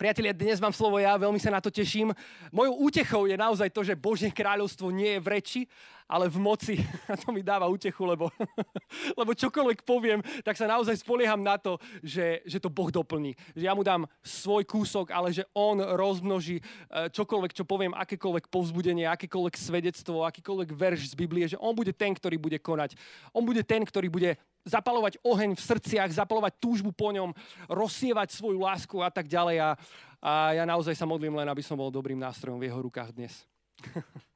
Priatelia, dnes mám slovo ja, veľmi sa na to teším. Mojou útechou je naozaj to, že Božie kráľovstvo nie je v reči, ale v moci. A to mi dáva útechu, lebo, lebo čokoľvek poviem, tak sa naozaj spolieham na to, že, že to Boh doplní. Že ja mu dám svoj kúsok, ale že On rozmnoží eh, čokoľvek, čo poviem, akékoľvek povzbudenie, akékoľvek svedectvo, akýkoľvek verš z Biblie, že On bude ten, ktorý bude konať. On bude ten, ktorý bude zapalovať oheň v srdciach, zapalovať túžbu po ňom, rozsievať svoju lásku a tak ďalej. A, a ja naozaj sa modlím len, aby som bol dobrým nástrojom v jeho rukách dnes.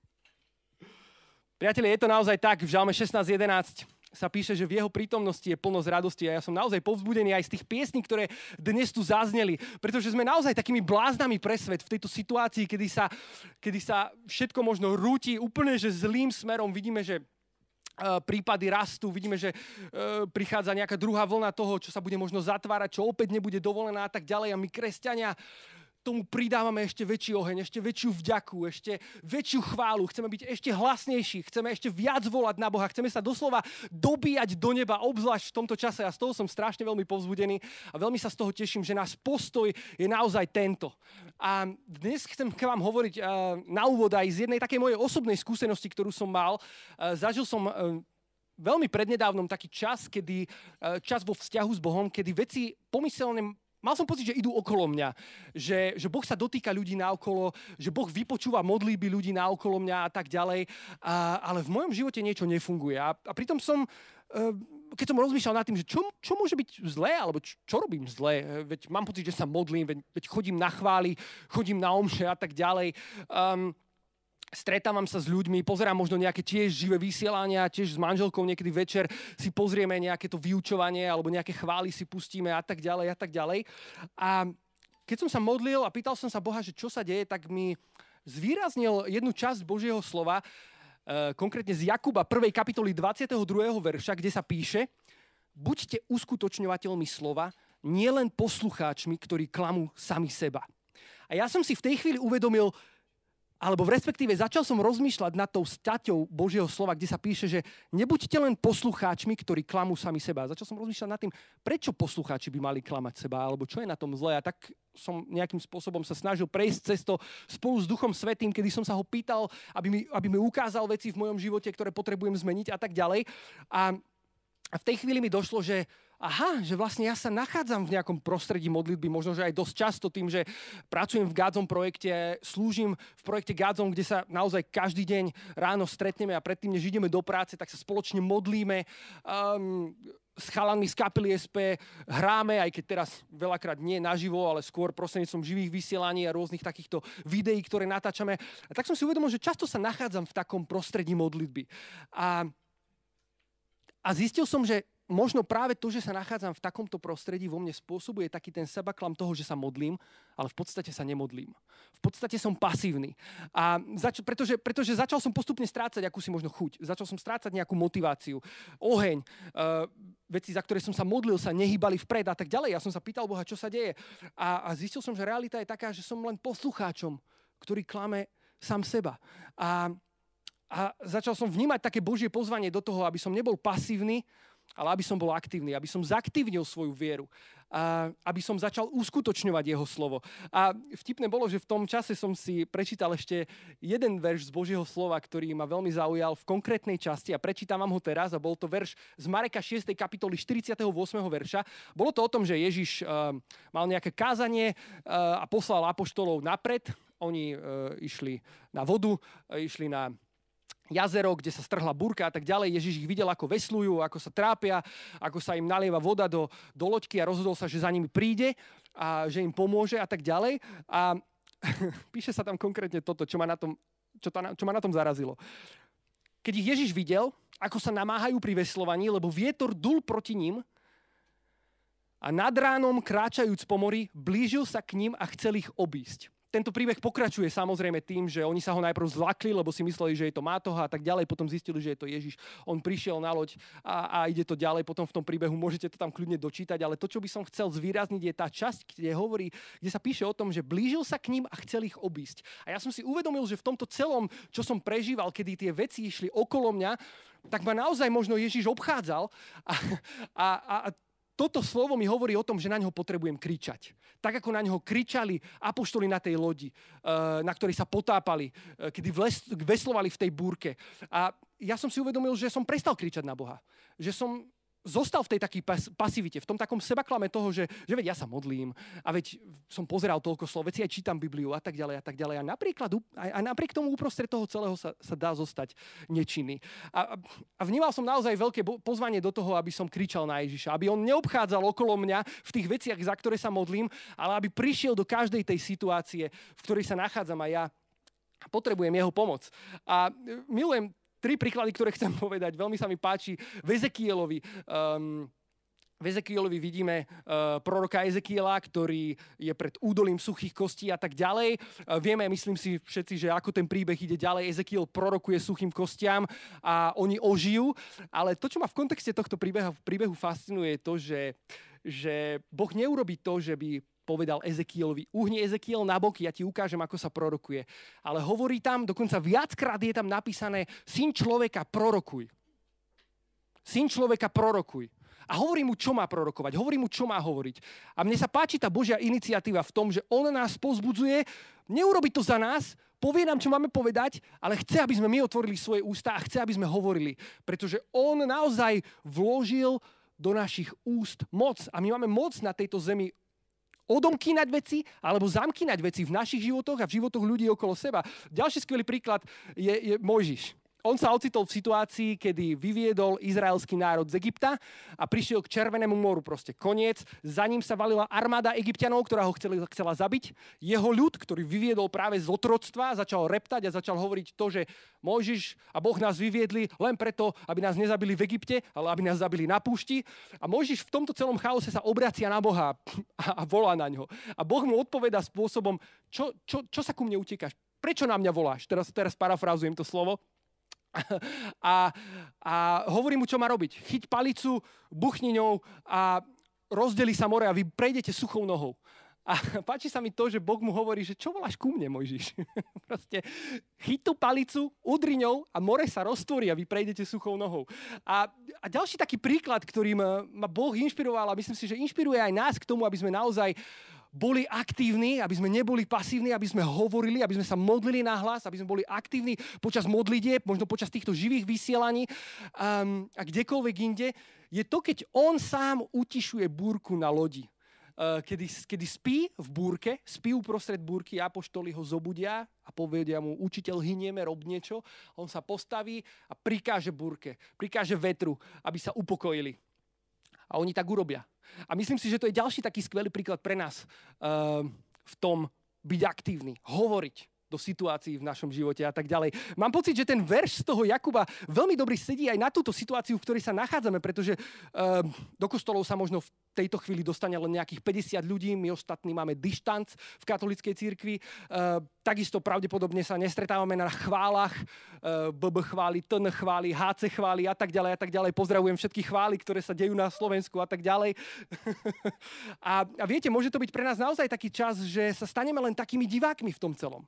Priatelia, je to naozaj tak, v Žalme 16.11 sa píše, že v jeho prítomnosti je plnosť radosti a ja som naozaj povzbudený aj z tých piesní, ktoré dnes tu zazneli, pretože sme naozaj takými bláznami pre svet v tejto situácii, kedy sa, kedy sa všetko možno rúti úplne že zlým smerom. Vidíme, že E, prípady rastú, vidíme, že e, prichádza nejaká druhá vlna toho, čo sa bude možno zatvárať, čo opäť nebude dovolená a tak ďalej. A my, kresťania, tomu pridávame ešte väčší oheň, ešte väčšiu vďaku, ešte väčšiu chválu, chceme byť ešte hlasnejší, chceme ešte viac volať na Boha, chceme sa doslova dobíjať do neba, obzvlášť v tomto čase a z toho som strašne veľmi povzbudený a veľmi sa z toho teším, že náš postoj je naozaj tento. A dnes chcem k vám hovoriť uh, na úvod aj z jednej takej mojej osobnej skúsenosti, ktorú som mal. Uh, zažil som uh, veľmi prednedávnom taký čas, kedy, čas vo vzťahu s Bohom, kedy veci pomyselne mal som pocit, že idú okolo mňa. Že, že Boh sa dotýka ľudí naokolo, že Boh vypočúva modlíby ľudí naokolo mňa a tak ďalej. A, ale v mojom živote niečo nefunguje. A, a pritom som, eh, keď som rozmýšľal nad tým, že čo, čo môže byť zlé, alebo čo, čo robím zlé, veď mám pocit, že sa modlím, veď, veď chodím na chvály, chodím na omše a tak ďalej. Um, stretávam sa s ľuďmi, pozerám možno nejaké tiež živé vysielania, tiež s manželkou niekedy večer si pozrieme nejaké to vyučovanie alebo nejaké chvály si pustíme a tak ďalej a tak ďalej. A keď som sa modlil a pýtal som sa Boha, že čo sa deje, tak mi zvýraznil jednu časť Božieho slova, e, konkrétne z Jakuba 1. kapitoly 22. verša, kde sa píše Buďte uskutočňovateľmi slova, nielen poslucháčmi, ktorí klamú sami seba. A ja som si v tej chvíli uvedomil, alebo v respektíve začal som rozmýšľať nad tou staťou Božieho slova, kde sa píše, že nebuďte len poslucháčmi, ktorí klamú sami seba. Začal som rozmýšľať nad tým, prečo poslucháči by mali klamať seba, alebo čo je na tom zlé. A tak som nejakým spôsobom sa snažil prejsť cez to spolu s Duchom Svetým, kedy som sa ho pýtal, aby mi, aby mi ukázal veci v mojom živote, ktoré potrebujem zmeniť a tak ďalej. A v tej chvíli mi došlo, že aha, že vlastne ja sa nachádzam v nejakom prostredí modlitby, možno, že aj dosť často tým, že pracujem v Gádzom projekte, slúžim v projekte Gádzom, kde sa naozaj každý deň ráno stretneme a predtým, než ideme do práce, tak sa spoločne modlíme. Um, s chalami z kapely SP hráme, aj keď teraz veľakrát nie naživo, ale skôr prostredníctvom živých vysielaní a rôznych takýchto videí, ktoré natáčame. A tak som si uvedomil, že často sa nachádzam v takom prostredí modlitby. A, a zistil som, že možno práve to, že sa nachádzam v takomto prostredí, vo mne spôsobuje taký ten sebaklam toho, že sa modlím, ale v podstate sa nemodlím. V podstate som pasívny. A zač- pretože, pretože začal som postupne strácať akúsi možno chuť. Začal som strácať nejakú motiváciu. Oheň, uh, veci, za ktoré som sa modlil, sa nehýbali vpred a tak ďalej. Ja som sa pýtal Boha, čo sa deje. A, a zistil som, že realita je taká, že som len poslucháčom, ktorý klame sám seba. A, a začal som vnímať také Božie pozvanie do toho, aby som nebol pasívny, ale aby som bol aktívny, aby som zaktívnil svoju vieru, a aby som začal uskutočňovať jeho slovo. A vtipné bolo, že v tom čase som si prečítal ešte jeden verš z Božieho slova, ktorý ma veľmi zaujal v konkrétnej časti a prečítam vám ho teraz a bol to verš z Mareka 6. kapitoly 48. verša. Bolo to o tom, že Ježiš uh, mal nejaké kázanie uh, a poslal apoštolov napred. Oni uh, išli na vodu, uh, išli na jazero, kde sa strhla burka a tak ďalej. Ježiš ich videl, ako veslujú, ako sa trápia, ako sa im nalieva voda do, do loďky a rozhodol sa, že za nimi príde a že im pomôže a tak ďalej. A píše sa tam konkrétne toto, čo ma na tom, čo, ta, čo ma na tom zarazilo. Keď ich Ježiš videl, ako sa namáhajú pri veslovaní, lebo vietor dul proti ním a nad ránom kráčajúc po mori, blížil sa k ním a chcel ich obísť tento príbeh pokračuje samozrejme tým, že oni sa ho najprv zlakli, lebo si mysleli, že je to Mátoha a tak ďalej, potom zistili, že je to Ježiš. On prišiel na loď a, a ide to ďalej, potom v tom príbehu môžete to tam kľudne dočítať, ale to, čo by som chcel zvýrazniť, je tá časť, kde hovorí, kde sa píše o tom, že blížil sa k ním a chcel ich obísť. A ja som si uvedomil, že v tomto celom, čo som prežíval, kedy tie veci išli okolo mňa, tak ma naozaj možno Ježiš obchádzal a, a, a toto slovo mi hovorí o tom, že na neho potrebujem kričať. Tak ako na neho kričali apoštoli na tej lodi, eh, na ktorej sa potápali, eh, kedy veslovali v tej búrke. A ja som si uvedomil, že som prestal kričať na Boha. Že som zostal v tej takej pas- pasivite, v tom takom sebaklame toho, že, že veď ja sa modlím a veď som pozeral toľko slov, veď aj čítam Bibliu a tak ďalej a tak ďalej. A, napríklad, a, a napriek tomu uprostred toho celého sa, sa dá zostať nečinný. A, a vnímal som naozaj veľké pozvanie do toho, aby som kričal na Ježiša, aby on neobchádzal okolo mňa v tých veciach, za ktoré sa modlím, ale aby prišiel do každej tej situácie, v ktorej sa nachádzam aj ja. Potrebujem jeho pomoc. A milujem tri príklady, ktoré chcem povedať. Veľmi sa mi páči v Ezekielovi. Um, v Ezekielovi vidíme uh, proroka Ezekiela, ktorý je pred údolím suchých kostí a tak ďalej. Uh, vieme, myslím si všetci, že ako ten príbeh ide ďalej. Ezekiel prorokuje suchým kostiam a oni ožijú. Ale to, čo ma v kontexte tohto príbehu, príbehu fascinuje, je to, že, že Boh neurobi to, že by povedal Ezekielovi, uhni Ezekiel na boky, ja ti ukážem, ako sa prorokuje. Ale hovorí tam, dokonca viackrát je tam napísané, syn človeka prorokuj. Syn človeka prorokuj. A hovorí mu, čo má prorokovať, hovorí mu, čo má hovoriť. A mne sa páči tá Božia iniciatíva v tom, že on nás pozbudzuje, neurobi to za nás, povie nám, čo máme povedať, ale chce, aby sme my otvorili svoje ústa a chce, aby sme hovorili. Pretože on naozaj vložil do našich úst moc. A my máme moc na tejto zemi odomkínať veci alebo zamkínať veci v našich životoch a v životoch ľudí okolo seba. Ďalší skvelý príklad je, je Mojžiš on sa ocitol v situácii, kedy vyviedol izraelský národ z Egypta a prišiel k Červenému moru. Proste koniec. Za ním sa valila armáda egyptianov, ktorá ho chceli, chcela zabiť. Jeho ľud, ktorý vyviedol práve z otroctva, začal reptať a začal hovoriť to, že Mojžiš a Boh nás vyviedli len preto, aby nás nezabili v Egypte, ale aby nás zabili na púšti. A Mojžiš v tomto celom chaose sa obracia na Boha a, volá na ňo. A Boh mu odpoveda spôsobom, čo, čo, čo sa ku mne utekáš? Prečo na mňa voláš? Teraz, teraz parafrázujem to slovo a, a hovorí mu, čo má robiť. Chyť palicu, buchni ňou a rozdeli sa more a vy prejdete suchou nohou. A páči sa mi to, že Boh mu hovorí, že čo voláš ku mne, Mojžiš? Proste chyť tú palicu, udri ňou a more sa roztvorí a vy prejdete suchou nohou. A, a ďalší taký príklad, ktorým ma Boh inšpiroval a myslím si, že inšpiruje aj nás k tomu, aby sme naozaj boli aktívni, aby sme neboli pasívni, aby sme hovorili, aby sme sa modlili na hlas, aby sme boli aktívni počas modlitieb, možno počas týchto živých vysielaní um, a kdekoľvek inde, je to, keď on sám utišuje búrku na lodi. Uh, kedy, kedy spí v búrke, spí uprostred búrky, apoštoli ho zobudia a povedia mu, učiteľ, hynieme, rob niečo. On sa postaví a prikáže búrke, prikáže vetru, aby sa upokojili. A oni tak urobia. A myslím si, že to je ďalší taký skvelý príklad pre nás uh, v tom byť aktívny, hovoriť do situácií v našom živote a tak ďalej. Mám pocit, že ten verš z toho Jakuba veľmi dobrý sedí aj na túto situáciu, v ktorej sa nachádzame, pretože uh, do kostolov sa možno v tejto chvíli dostane len nejakých 50 ľudí, my ostatní máme dištanc v katolíckej církvi. Uh, takisto pravdepodobne sa nestretávame na chválach, uh, BB chváli, TN chváli, HC chváli a tak ďalej a tak ďalej. Pozdravujem všetky chvály, ktoré sa dejú na Slovensku a tak ďalej. a, a viete, môže to byť pre nás naozaj taký čas, že sa staneme len takými divákmi v tom celom.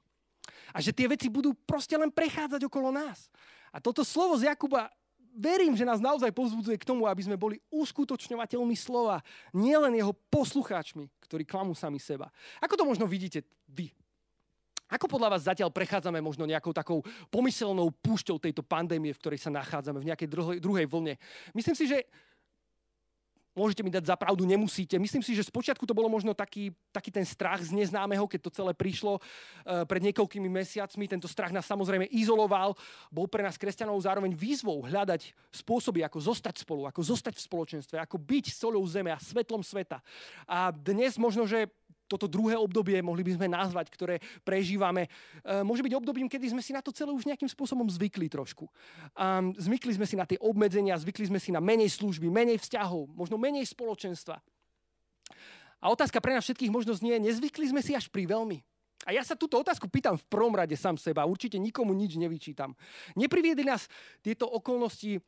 A že tie veci budú proste len prechádzať okolo nás. A toto slovo z Jakuba verím, že nás naozaj pozbudzuje k tomu, aby sme boli uskutočňovateľmi slova, nielen jeho poslucháčmi, ktorí klamú sami seba. Ako to možno vidíte vy? Ako podľa vás zatiaľ prechádzame možno nejakou takou pomyselnou púšťou tejto pandémie, v ktorej sa nachádzame, v nejakej druhej, druhej vlne? Myslím si, že môžete mi dať za pravdu, nemusíte. Myslím si, že spočiatku to bolo možno taký, taký ten strach z neznámeho, keď to celé prišlo uh, pred niekoľkými mesiacmi. Tento strach nás samozrejme izoloval, bol pre nás kresťanov zároveň výzvou hľadať spôsoby, ako zostať spolu, ako zostať v spoločenstve, ako byť solou zeme a svetlom sveta. A dnes možno, že toto druhé obdobie, mohli by sme nazvať, ktoré prežívame, e, môže byť obdobím, kedy sme si na to celé už nejakým spôsobom zvykli trošku. Zvykli sme si na tie obmedzenia, zvykli sme si na menej služby, menej vzťahov, možno menej spoločenstva. A otázka pre nás všetkých možno znie, nezvykli sme si až pri veľmi. A ja sa túto otázku pýtam v prvom rade sám seba. Určite nikomu nič nevyčítam. Nepriviedli nás tieto okolnosti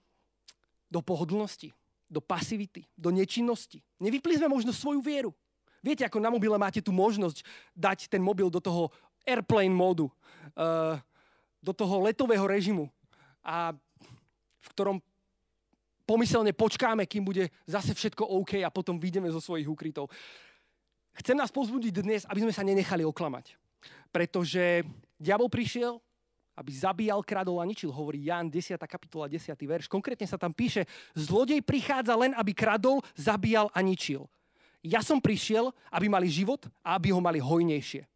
do pohodlnosti, do pasivity, do nečinnosti. Nevypli sme možno svoju vieru. Viete, ako na mobile máte tú možnosť dať ten mobil do toho airplane módu, uh, do toho letového režimu, a v ktorom pomyselne počkáme, kým bude zase všetko OK a potom vyjdeme zo svojich úkrytov. Chcem nás pozbudiť dnes, aby sme sa nenechali oklamať. Pretože diabol prišiel, aby zabíjal, kradol a ničil, hovorí Jan 10. kapitola 10. verš. Konkrétne sa tam píše, zlodej prichádza len, aby kradol, zabíjal a ničil. Ja som prišiel, aby mali život a aby ho mali hojnejšie.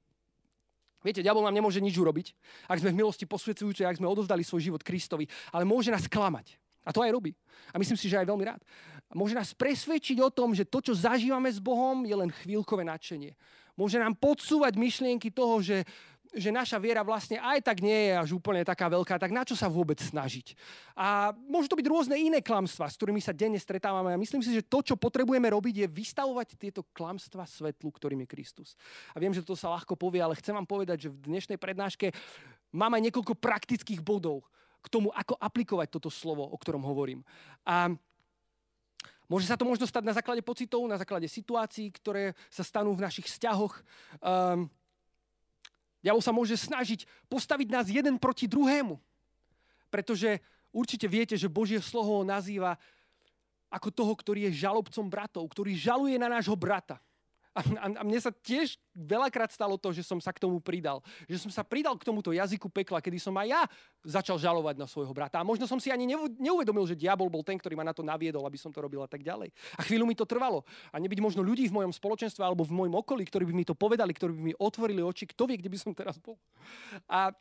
Viete, diabol nám nemôže nič urobiť, ak sme v milosti posvedzujúcej, ak sme odovzdali svoj život Kristovi, ale môže nás klamať. A to aj robí. A myslím si, že aj veľmi rád. Môže nás presvedčiť o tom, že to, čo zažívame s Bohom, je len chvíľkové nadšenie. Môže nám podsúvať myšlienky toho, že že naša viera vlastne aj tak nie je až úplne taká veľká, tak na čo sa vôbec snažiť? A môžu to byť rôzne iné klamstvá, s ktorými sa denne stretávame. A myslím si, že to, čo potrebujeme robiť, je vystavovať tieto klamstvá svetlu, ktorým je Kristus. A viem, že to sa ľahko povie, ale chcem vám povedať, že v dnešnej prednáške mám aj niekoľko praktických bodov k tomu, ako aplikovať toto slovo, o ktorom hovorím. A Môže sa to možno stať na základe pocitov, na základe situácií, ktoré sa stanú v našich vzťahoch. Um, Diabol sa môže snažiť postaviť nás jeden proti druhému. Pretože určite viete, že Božie slovo nazýva ako toho, ktorý je žalobcom bratov, ktorý žaluje na nášho brata. A, a, a mne sa tiež veľakrát stalo to, že som sa k tomu pridal. Že som sa pridal k tomuto jazyku pekla, kedy som aj ja začal žalovať na svojho brata. A možno som si ani neuvedomil, že diabol bol ten, ktorý ma na to naviedol, aby som to robil a tak ďalej. A chvíľu mi to trvalo. A nebyť možno ľudí v mojom spoločenstve alebo v mojom okolí, ktorí by mi to povedali, ktorí by mi otvorili oči, kto vie, kde by som teraz bol. A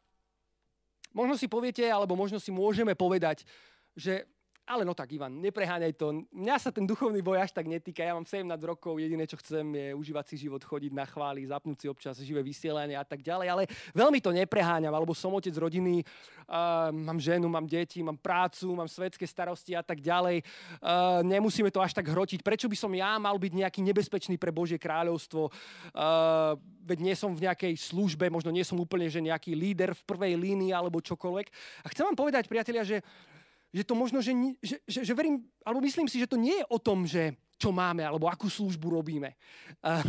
možno si poviete, alebo možno si môžeme povedať, že ale no tak, Ivan, nepreháňaj to. Mňa sa ten duchovný boj až tak netýka. Ja mám 17 rokov, jediné, čo chcem, je užívať si život, chodiť na chvály, zapnúť si občas živé vysielanie a tak ďalej. Ale veľmi to nepreháňam, alebo som otec rodiny, uh, mám ženu, mám deti, mám prácu, mám svetské starosti a tak ďalej. Uh, nemusíme to až tak hrotiť. Prečo by som ja mal byť nejaký nebezpečný pre Božie kráľovstvo? Uh, veď nie som v nejakej službe, možno nie som úplne že nejaký líder v prvej línii alebo čokoľvek. A chcem vám povedať, priatelia, že že to možno, že, že, že, že verím, alebo myslím si, že to nie je o tom, že čo máme, alebo akú službu robíme. Uh,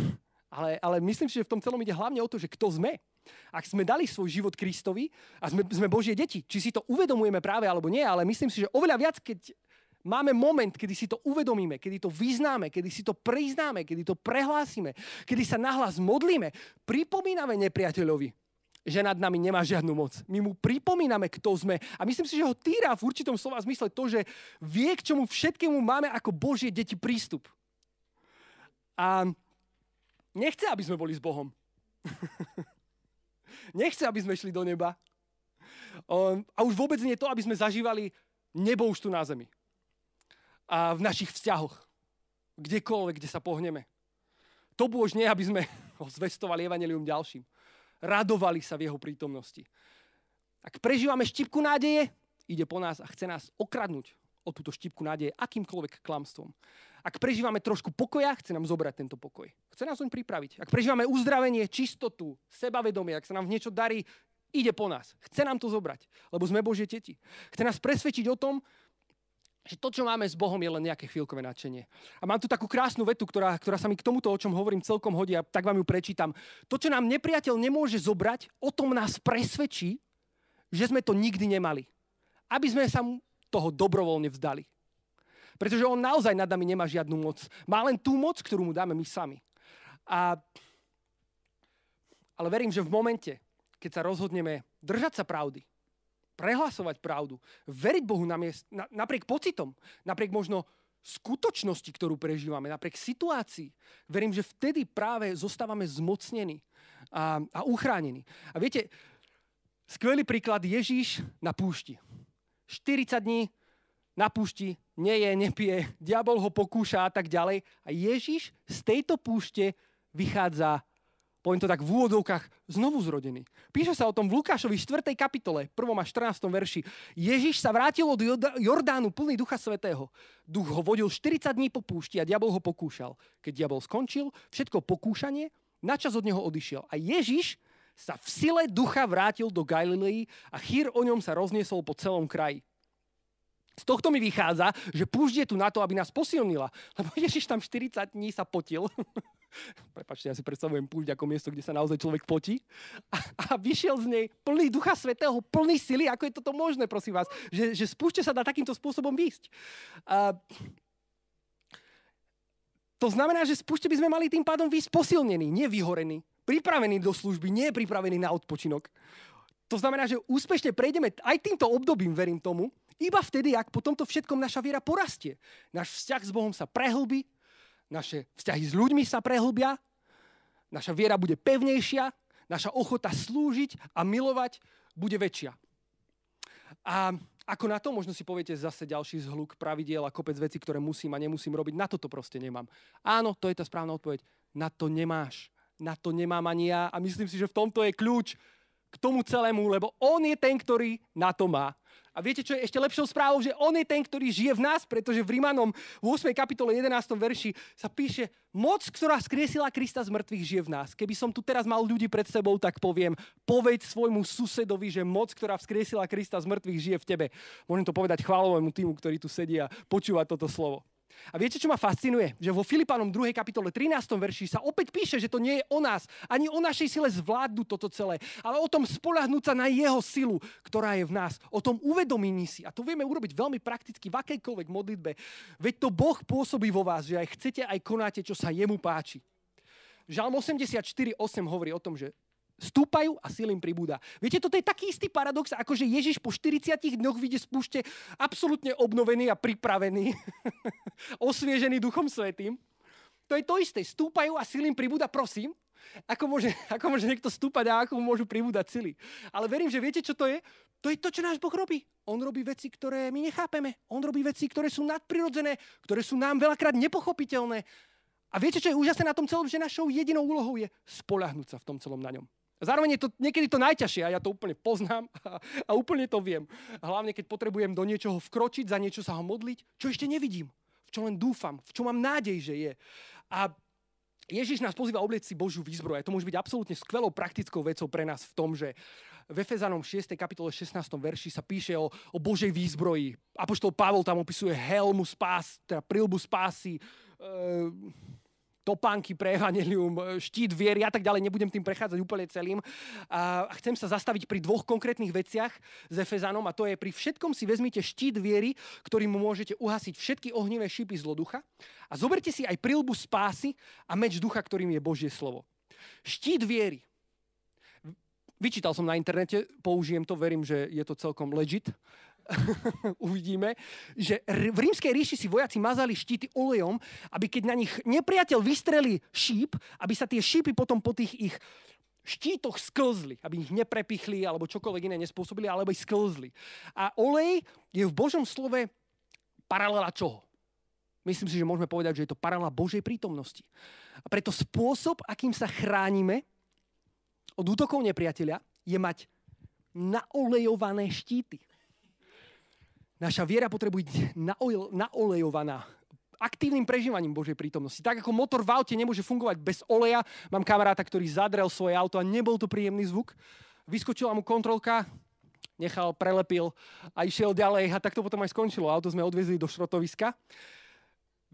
ale, ale myslím si, že v tom celom ide hlavne o to, že kto sme. Ak sme dali svoj život Kristovi a sme, sme Božie deti, či si to uvedomujeme práve alebo nie, ale myslím si, že oveľa viac, keď máme moment, kedy si to uvedomíme, kedy to vyznáme, kedy si to priznáme, kedy to prehlásime, kedy sa nahlas modlíme, pripomíname nepriateľovi, že nad nami nemá žiadnu moc. My mu pripomíname, kto sme. A myslím si, že ho týra v určitom slova zmysle to, že vie, k čomu všetkému máme ako Božie deti prístup. A nechce, aby sme boli s Bohom. nechce, aby sme šli do neba. A už vôbec nie to, aby sme zažívali nebo už tu na zemi. A v našich vzťahoch. Kdekoľvek, kde sa pohneme. To už nie, aby sme ho zvestovali evanelium ďalším radovali sa v jeho prítomnosti. Ak prežívame štipku nádeje, ide po nás a chce nás okradnúť o túto štipku nádeje akýmkoľvek klamstvom. Ak prežívame trošku pokoja, chce nám zobrať tento pokoj. Chce nás oň pripraviť. Ak prežívame uzdravenie, čistotu, sebavedomie, ak sa nám v niečo darí, ide po nás. Chce nám to zobrať, lebo sme Božie teti. Chce nás presvedčiť o tom, že to, čo máme s Bohom, je len nejaké chvíľkové nadšenie. A mám tu takú krásnu vetu, ktorá, ktorá sa mi k tomuto, o čom hovorím, celkom hodí a tak vám ju prečítam. To, čo nám nepriateľ nemôže zobrať, o tom nás presvedčí, že sme to nikdy nemali. Aby sme sa toho dobrovoľne vzdali. Pretože on naozaj nad nami nemá žiadnu moc. Má len tú moc, ktorú mu dáme my sami. A, ale verím, že v momente, keď sa rozhodneme držať sa pravdy, prehlasovať pravdu, veriť Bohu namiest, na, napriek pocitom, napriek možno skutočnosti, ktorú prežívame, napriek situácii. Verím, že vtedy práve zostávame zmocnení a, a uchránení. A viete, skvelý príklad Ježíš na púšti. 40 dní na púšti, neje, nepije, diabol ho pokúša a tak ďalej. A Ježíš z tejto púšte vychádza poviem to tak v úvodovkách, znovu zrodený. Píše sa o tom v Lukášovi 4. kapitole, 1. a 14. verši. Ježiš sa vrátil od Jordánu plný Ducha Svetého. Duch ho vodil 40 dní po púšti a diabol ho pokúšal. Keď diabol skončil, všetko pokúšanie, načas od neho odišiel. A Ježiš sa v sile ducha vrátil do Galilei a chýr o ňom sa rozniesol po celom kraji. Z tohto mi vychádza, že púšť je tu na to, aby nás posilnila. Lebo Ježiš tam 40 dní sa potil. Prepačte, ja si predstavujem púšť ako miesto, kde sa naozaj človek potí. A, a vyšiel z nej plný Ducha Svetého, plný sily. Ako je toto možné, prosím vás? Že, že z púšte sa dá takýmto spôsobom výjsť. A, to znamená, že z púšte by sme mali tým pádom výjsť posilnení, nevyhorení, pripravení do služby, nie pripravení na odpočinok. To znamená, že úspešne prejdeme aj týmto obdobím, verím tomu, iba vtedy, ak po tomto všetkom naša viera porastie. Náš vzťah s Bohom sa prehlbí, naše vzťahy s ľuďmi sa prehlbia, naša viera bude pevnejšia, naša ochota slúžiť a milovať bude väčšia. A ako na to, možno si poviete zase ďalší zhluk pravidiel a kopec veci, ktoré musím a nemusím robiť. Na toto proste nemám. Áno, to je tá správna odpoveď. Na to nemáš. Na to nemám ani ja. A myslím si, že v tomto je kľúč k tomu celému, lebo on je ten, ktorý na to má. A viete, čo je ešte lepšou správou? Že on je ten, ktorý žije v nás, pretože v Rímanom v 8. kapitole 11. verši sa píše Moc, ktorá skriesila Krista z mŕtvych, žije v nás. Keby som tu teraz mal ľudí pred sebou, tak poviem, povedz svojmu susedovi, že moc, ktorá vzkriesila Krista z mŕtvych, žije v tebe. Môžem to povedať chválovému týmu, ktorý tu sedí a počúva toto slovo. A viete, čo ma fascinuje? Že vo Filipanom 2. kapitole 13. verši sa opäť píše, že to nie je o nás, ani o našej sile zvládnuť toto celé, ale o tom spolahnúť sa na jeho silu, ktorá je v nás. O tom uvedomení si. A to vieme urobiť veľmi prakticky v akejkoľvek modlitbe. Veď to Boh pôsobí vo vás, že aj chcete, aj konáte, čo sa jemu páči. Žalm 84.8 hovorí o tom, že stúpajú a sílim pribúda. Viete, toto je taký istý paradox, ako že Ježiš po 40 dňoch vyjde z púšte absolútne obnovený a pripravený, osviežený Duchom Svetým. To je to isté. Stúpajú a sílim pribúda, prosím. Ako môže, ako môže niekto stúpať a ako môžu pribúdať sily. Ale verím, že viete, čo to je? To je to, čo náš Boh robí. On robí veci, ktoré my nechápeme. On robí veci, ktoré sú nadprirodzené, ktoré sú nám veľakrát nepochopiteľné. A viete, čo je úžasné na tom celom? Že našou jedinou úlohou je spolahnúť sa v tom celom na ňom. Zároveň je to niekedy to najťažšie a ja to úplne poznám a, a úplne to viem. Hlavne, keď potrebujem do niečoho vkročiť, za niečo sa ho modliť, čo ešte nevidím, v čo len dúfam, v čo mám nádej, že je. A Ježiš nás pozýva oblieť si Božiu výzbroj. To môže byť absolútne skvelou praktickou vecou pre nás v tom, že v Efezanom 6. kapitole 16. verši sa píše o, o Božej výzbroji. Apoštol Pavol tam opisuje helmu spás, teda prilbu spásy, e- topánky pre evanelium, štít viery a tak ďalej. Nebudem tým prechádzať úplne celým. A chcem sa zastaviť pri dvoch konkrétnych veciach s Efezanom a to je pri všetkom si vezmite štít viery, ktorým môžete uhasiť všetky ohnivé šípy zloducha a zoberte si aj prilbu spásy a meč ducha, ktorým je Božie slovo. Štít viery. Vyčítal som na internete, použijem to, verím, že je to celkom legit. uvidíme, že v rímskej ríši si vojaci mazali štíty olejom, aby keď na nich nepriateľ vystrelí šíp, aby sa tie šípy potom po tých ich štítoch sklzli, aby ich neprepichli alebo čokoľvek iné nespôsobili, alebo ich sklzli. A olej je v Božom slove paralela čoho? Myslím si, že môžeme povedať, že je to paralela Božej prítomnosti. A preto spôsob, akým sa chránime od útokov nepriateľa, je mať naolejované štíty. Naša viera potrebuje byť naolejovaná aktívnym prežívaním Božej prítomnosti. Tak ako motor v aute nemôže fungovať bez oleja, mám kamaráta, ktorý zadrel svoje auto a nebol to príjemný zvuk. Vyskočila mu kontrolka, nechal, prelepil a išiel ďalej a tak to potom aj skončilo. Auto sme odvezli do šrotoviska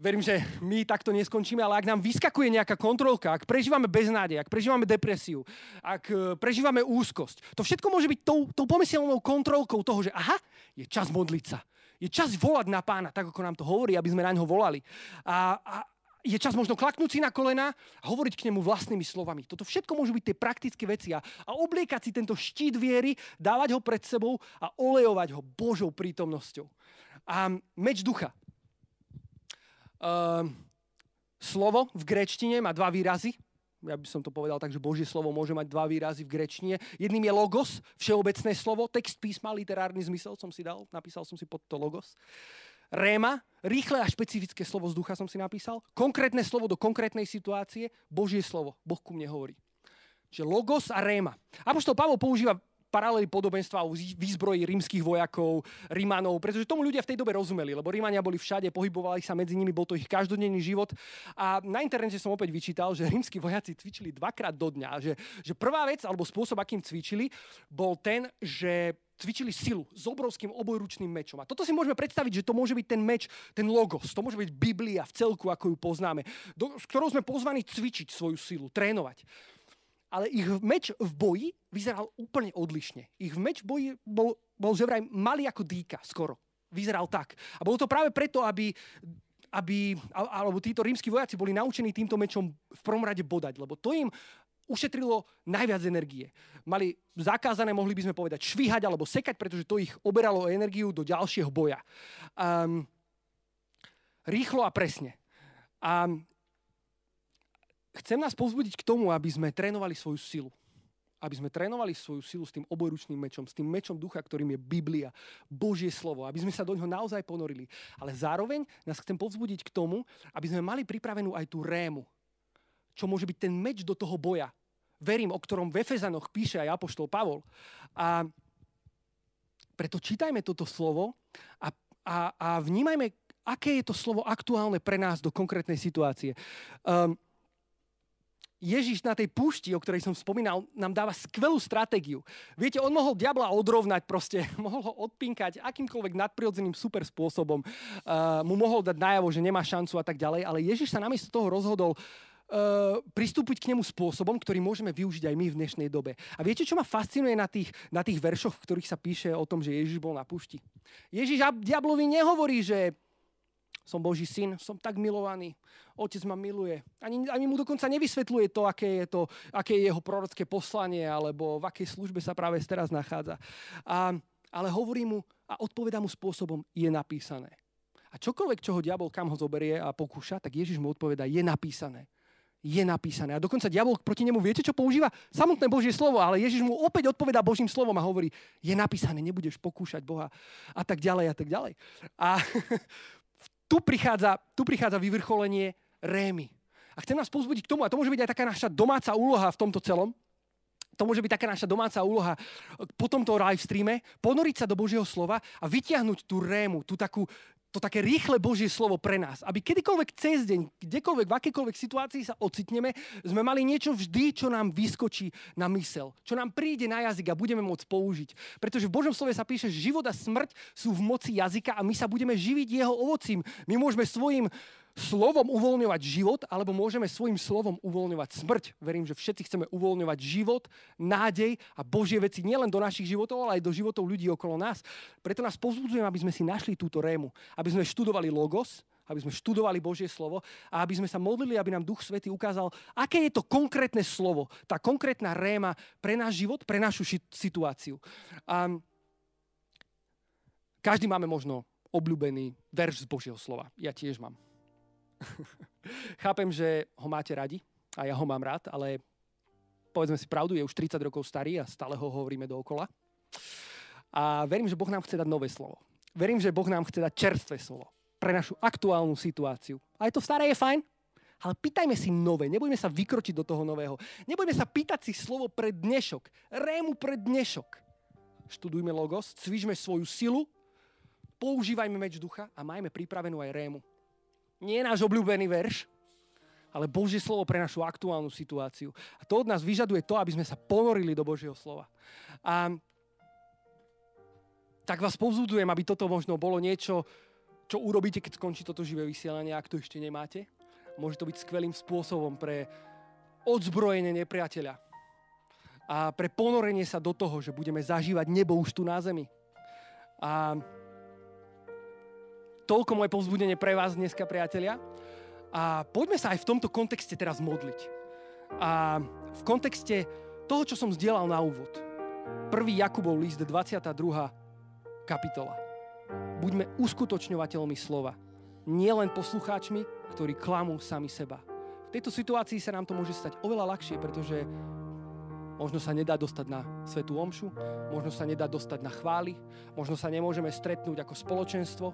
verím, že my takto neskončíme, ale ak nám vyskakuje nejaká kontrolka, ak prežívame beznádej, ak prežívame depresiu, ak e, prežívame úzkosť, to všetko môže byť tou, tou pomyselnou kontrolkou toho, že aha, je čas modliť sa. Je čas volať na pána, tak ako nám to hovorí, aby sme na ňo volali. A, a je čas možno klaknúť si na kolena a hovoriť k nemu vlastnými slovami. Toto všetko môžu byť tie praktické veci a, a obliekať si tento štít viery, dávať ho pred sebou a olejovať ho Božou prítomnosťou. A meč ducha. Uh, slovo v grečtine má dva výrazy. Ja by som to povedal tak, že Božie slovo môže mať dva výrazy v grečtine. Jedným je logos, všeobecné slovo, text písma, literárny zmysel som si dal, napísal som si pod to logos. Réma, rýchle a špecifické slovo z ducha som si napísal. Konkrétne slovo do konkrétnej situácie, Božie slovo. Boh ku mne hovorí. Čiže logos a réma. Apoštol Pavol používa paralely podobenstva o výzbroji rímskych vojakov, Rímanov, pretože tomu ľudia v tej dobe rozumeli, lebo Rímania boli všade, pohybovali sa medzi nimi, bol to ich každodenný život. A na internete som opäť vyčítal, že rímsky vojaci cvičili dvakrát do dňa. Že, že prvá vec, alebo spôsob, akým cvičili, bol ten, že cvičili silu s obrovským obojručným mečom. A toto si môžeme predstaviť, že to môže byť ten meč, ten logos, to môže byť Biblia v celku, ako ju poznáme, do, s ktorou sme pozvaní cvičiť svoju silu, trénovať. Ale ich meč v boji vyzeral úplne odlišne. Ich meč v boji bol, bol že vraj malý ako dýka skoro. Vyzeral tak. A bolo to práve preto, aby aby, alebo títo rímsky vojaci boli naučení týmto mečom v prvom rade bodať, lebo to im ušetrilo najviac energie. Mali zakázané, mohli by sme povedať, švíhať alebo sekať, pretože to ich oberalo energiu do ďalšieho boja. Um, rýchlo a presne. A chcem nás povzbudiť k tomu, aby sme trénovali svoju silu. Aby sme trénovali svoju silu s tým obojručným mečom, s tým mečom ducha, ktorým je Biblia, Božie slovo, aby sme sa do ňoho naozaj ponorili. Ale zároveň nás chcem povzbudiť k tomu, aby sme mali pripravenú aj tú rému, čo môže byť ten meč do toho boja, verím, o ktorom v Efezanoch píše aj Apoštol Pavol. A preto čítajme toto slovo a, a, a vnímajme, aké je to slovo aktuálne pre nás do konkrétnej situácie. Um, Ježiš na tej púšti, o ktorej som spomínal, nám dáva skvelú stratégiu. Viete, on mohol diabla odrovnať proste, mohol ho odpinkať akýmkoľvek nadprirodzeným super spôsobom, uh, mu mohol dať najavo, že nemá šancu a tak ďalej, ale Ježiš sa namiesto toho rozhodol Uh, pristúpiť k nemu spôsobom, ktorý môžeme využiť aj my v dnešnej dobe. A viete, čo ma fascinuje na tých, na tých veršoch, v ktorých sa píše o tom, že Ježiš bol na pušti? Ježiš diablovi nehovorí, že som Boží syn, som tak milovaný, otec ma miluje. Ani, ani mu dokonca nevysvetľuje to aké, je to, aké je jeho prorocké poslanie, alebo v akej službe sa práve teraz nachádza. A, ale hovorí mu a odpoveda mu spôsobom, je napísané. A čokoľvek, čo ho diabol kam ho zoberie a pokúša, tak Ježiš mu odpoveda, je napísané je napísané. A dokonca diabol proti nemu, viete, čo používa? Samotné Božie slovo, ale Ježiš mu opäť odpovedá Božím slovom a hovorí, je napísané, nebudeš pokúšať Boha a tak ďalej a tak ďalej. A tu prichádza, tu prichádza vyvrcholenie rémy. A chcem nás pozbudiť k tomu, a to môže byť aj taká naša domáca úloha v tomto celom, to môže byť taká naša domáca úloha po tomto live streame, ponoriť sa do Božieho slova a vytiahnuť tú rému, tú takú, to také rýchle Božie slovo pre nás. Aby kedykoľvek cez deň, kdekoľvek, v akékoľvek situácii sa ocitneme, sme mali niečo vždy, čo nám vyskočí na mysel. Čo nám príde na jazyk a budeme môcť použiť. Pretože v Božom slove sa píše, že život a smrť sú v moci jazyka a my sa budeme živiť jeho ovocím. My môžeme svojim slovom uvoľňovať život, alebo môžeme svojim slovom uvoľňovať smrť. Verím, že všetci chceme uvoľňovať život, nádej a Božie veci nielen do našich životov, ale aj do životov ľudí okolo nás. Preto nás povzbudzujem, aby sme si našli túto rému, aby sme študovali Logos, aby sme študovali Božie slovo a aby sme sa modlili, aby nám Duch Svety ukázal, aké je to konkrétne slovo, tá konkrétna réma pre náš život, pre našu situáciu. A každý máme možno obľúbený verš z Božieho slova. Ja tiež mám. Chápem, že ho máte radi a ja ho mám rád, ale povedzme si pravdu, je už 30 rokov starý a stále ho hovoríme dookola. A verím, že Boh nám chce dať nové slovo. Verím, že Boh nám chce dať čerstvé slovo pre našu aktuálnu situáciu. Aj to staré je fajn, ale pýtajme si nové, nebudeme sa vykročiť do toho nového. Nebudeme sa pýtať si slovo pre dnešok, rému pre dnešok. Študujme logos, cvičme svoju silu, používajme meč ducha a majme pripravenú aj rému nie náš obľúbený verš, ale Božie slovo pre našu aktuálnu situáciu. A to od nás vyžaduje to, aby sme sa ponorili do Božieho slova. A tak vás povzúdujem, aby toto možno bolo niečo, čo urobíte, keď skončí toto živé vysielanie, ak to ešte nemáte. Môže to byť skvelým spôsobom pre odzbrojenie nepriateľa a pre ponorenie sa do toho, že budeme zažívať nebo už tu na zemi. A toľko moje povzbudenie pre vás dneska, priatelia. A poďme sa aj v tomto kontexte teraz modliť. A v kontexte toho, čo som zdieľal na úvod. 1. Jakubov list, 22. kapitola. Buďme uskutočňovateľmi slova. Nie len poslucháčmi, ktorí klamú sami seba. V tejto situácii sa nám to môže stať oveľa ľahšie, pretože možno sa nedá dostať na svetú omšu, možno sa nedá dostať na chvály, možno sa nemôžeme stretnúť ako spoločenstvo,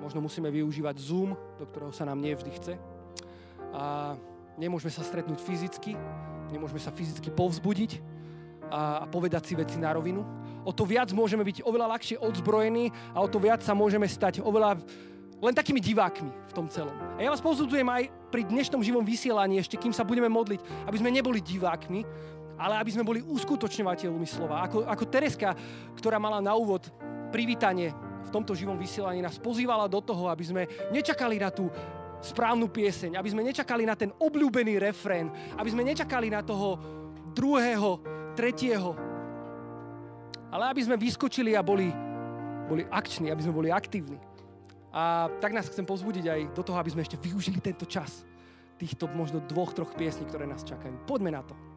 Možno musíme využívať Zoom, do ktorého sa nám nevždy chce. A nemôžeme sa stretnúť fyzicky, nemôžeme sa fyzicky povzbudiť. a, a povedať si veci na rovinu. O to viac môžeme byť oveľa ľahšie odzbrojení a o to viac sa môžeme stať oveľa len takými divákmi v tom celom. A ja vás pozudzujem aj pri dnešnom živom vysielaní, ešte kým sa budeme modliť, aby sme neboli divákmi, ale aby sme boli uskutočňovateľmi slova. Ako, ako Tereska, ktorá mala na úvod privítanie v tomto živom vysielaní, nás pozývala do toho, aby sme nečakali na tú správnu pieseň, aby sme nečakali na ten obľúbený refrén, aby sme nečakali na toho druhého, tretieho, ale aby sme vyskočili a boli, boli akční, aby sme boli aktívni. A tak nás chcem pozbudiť aj do toho, aby sme ešte využili tento čas týchto možno dvoch, troch piesní, ktoré nás čakajú. Poďme na to.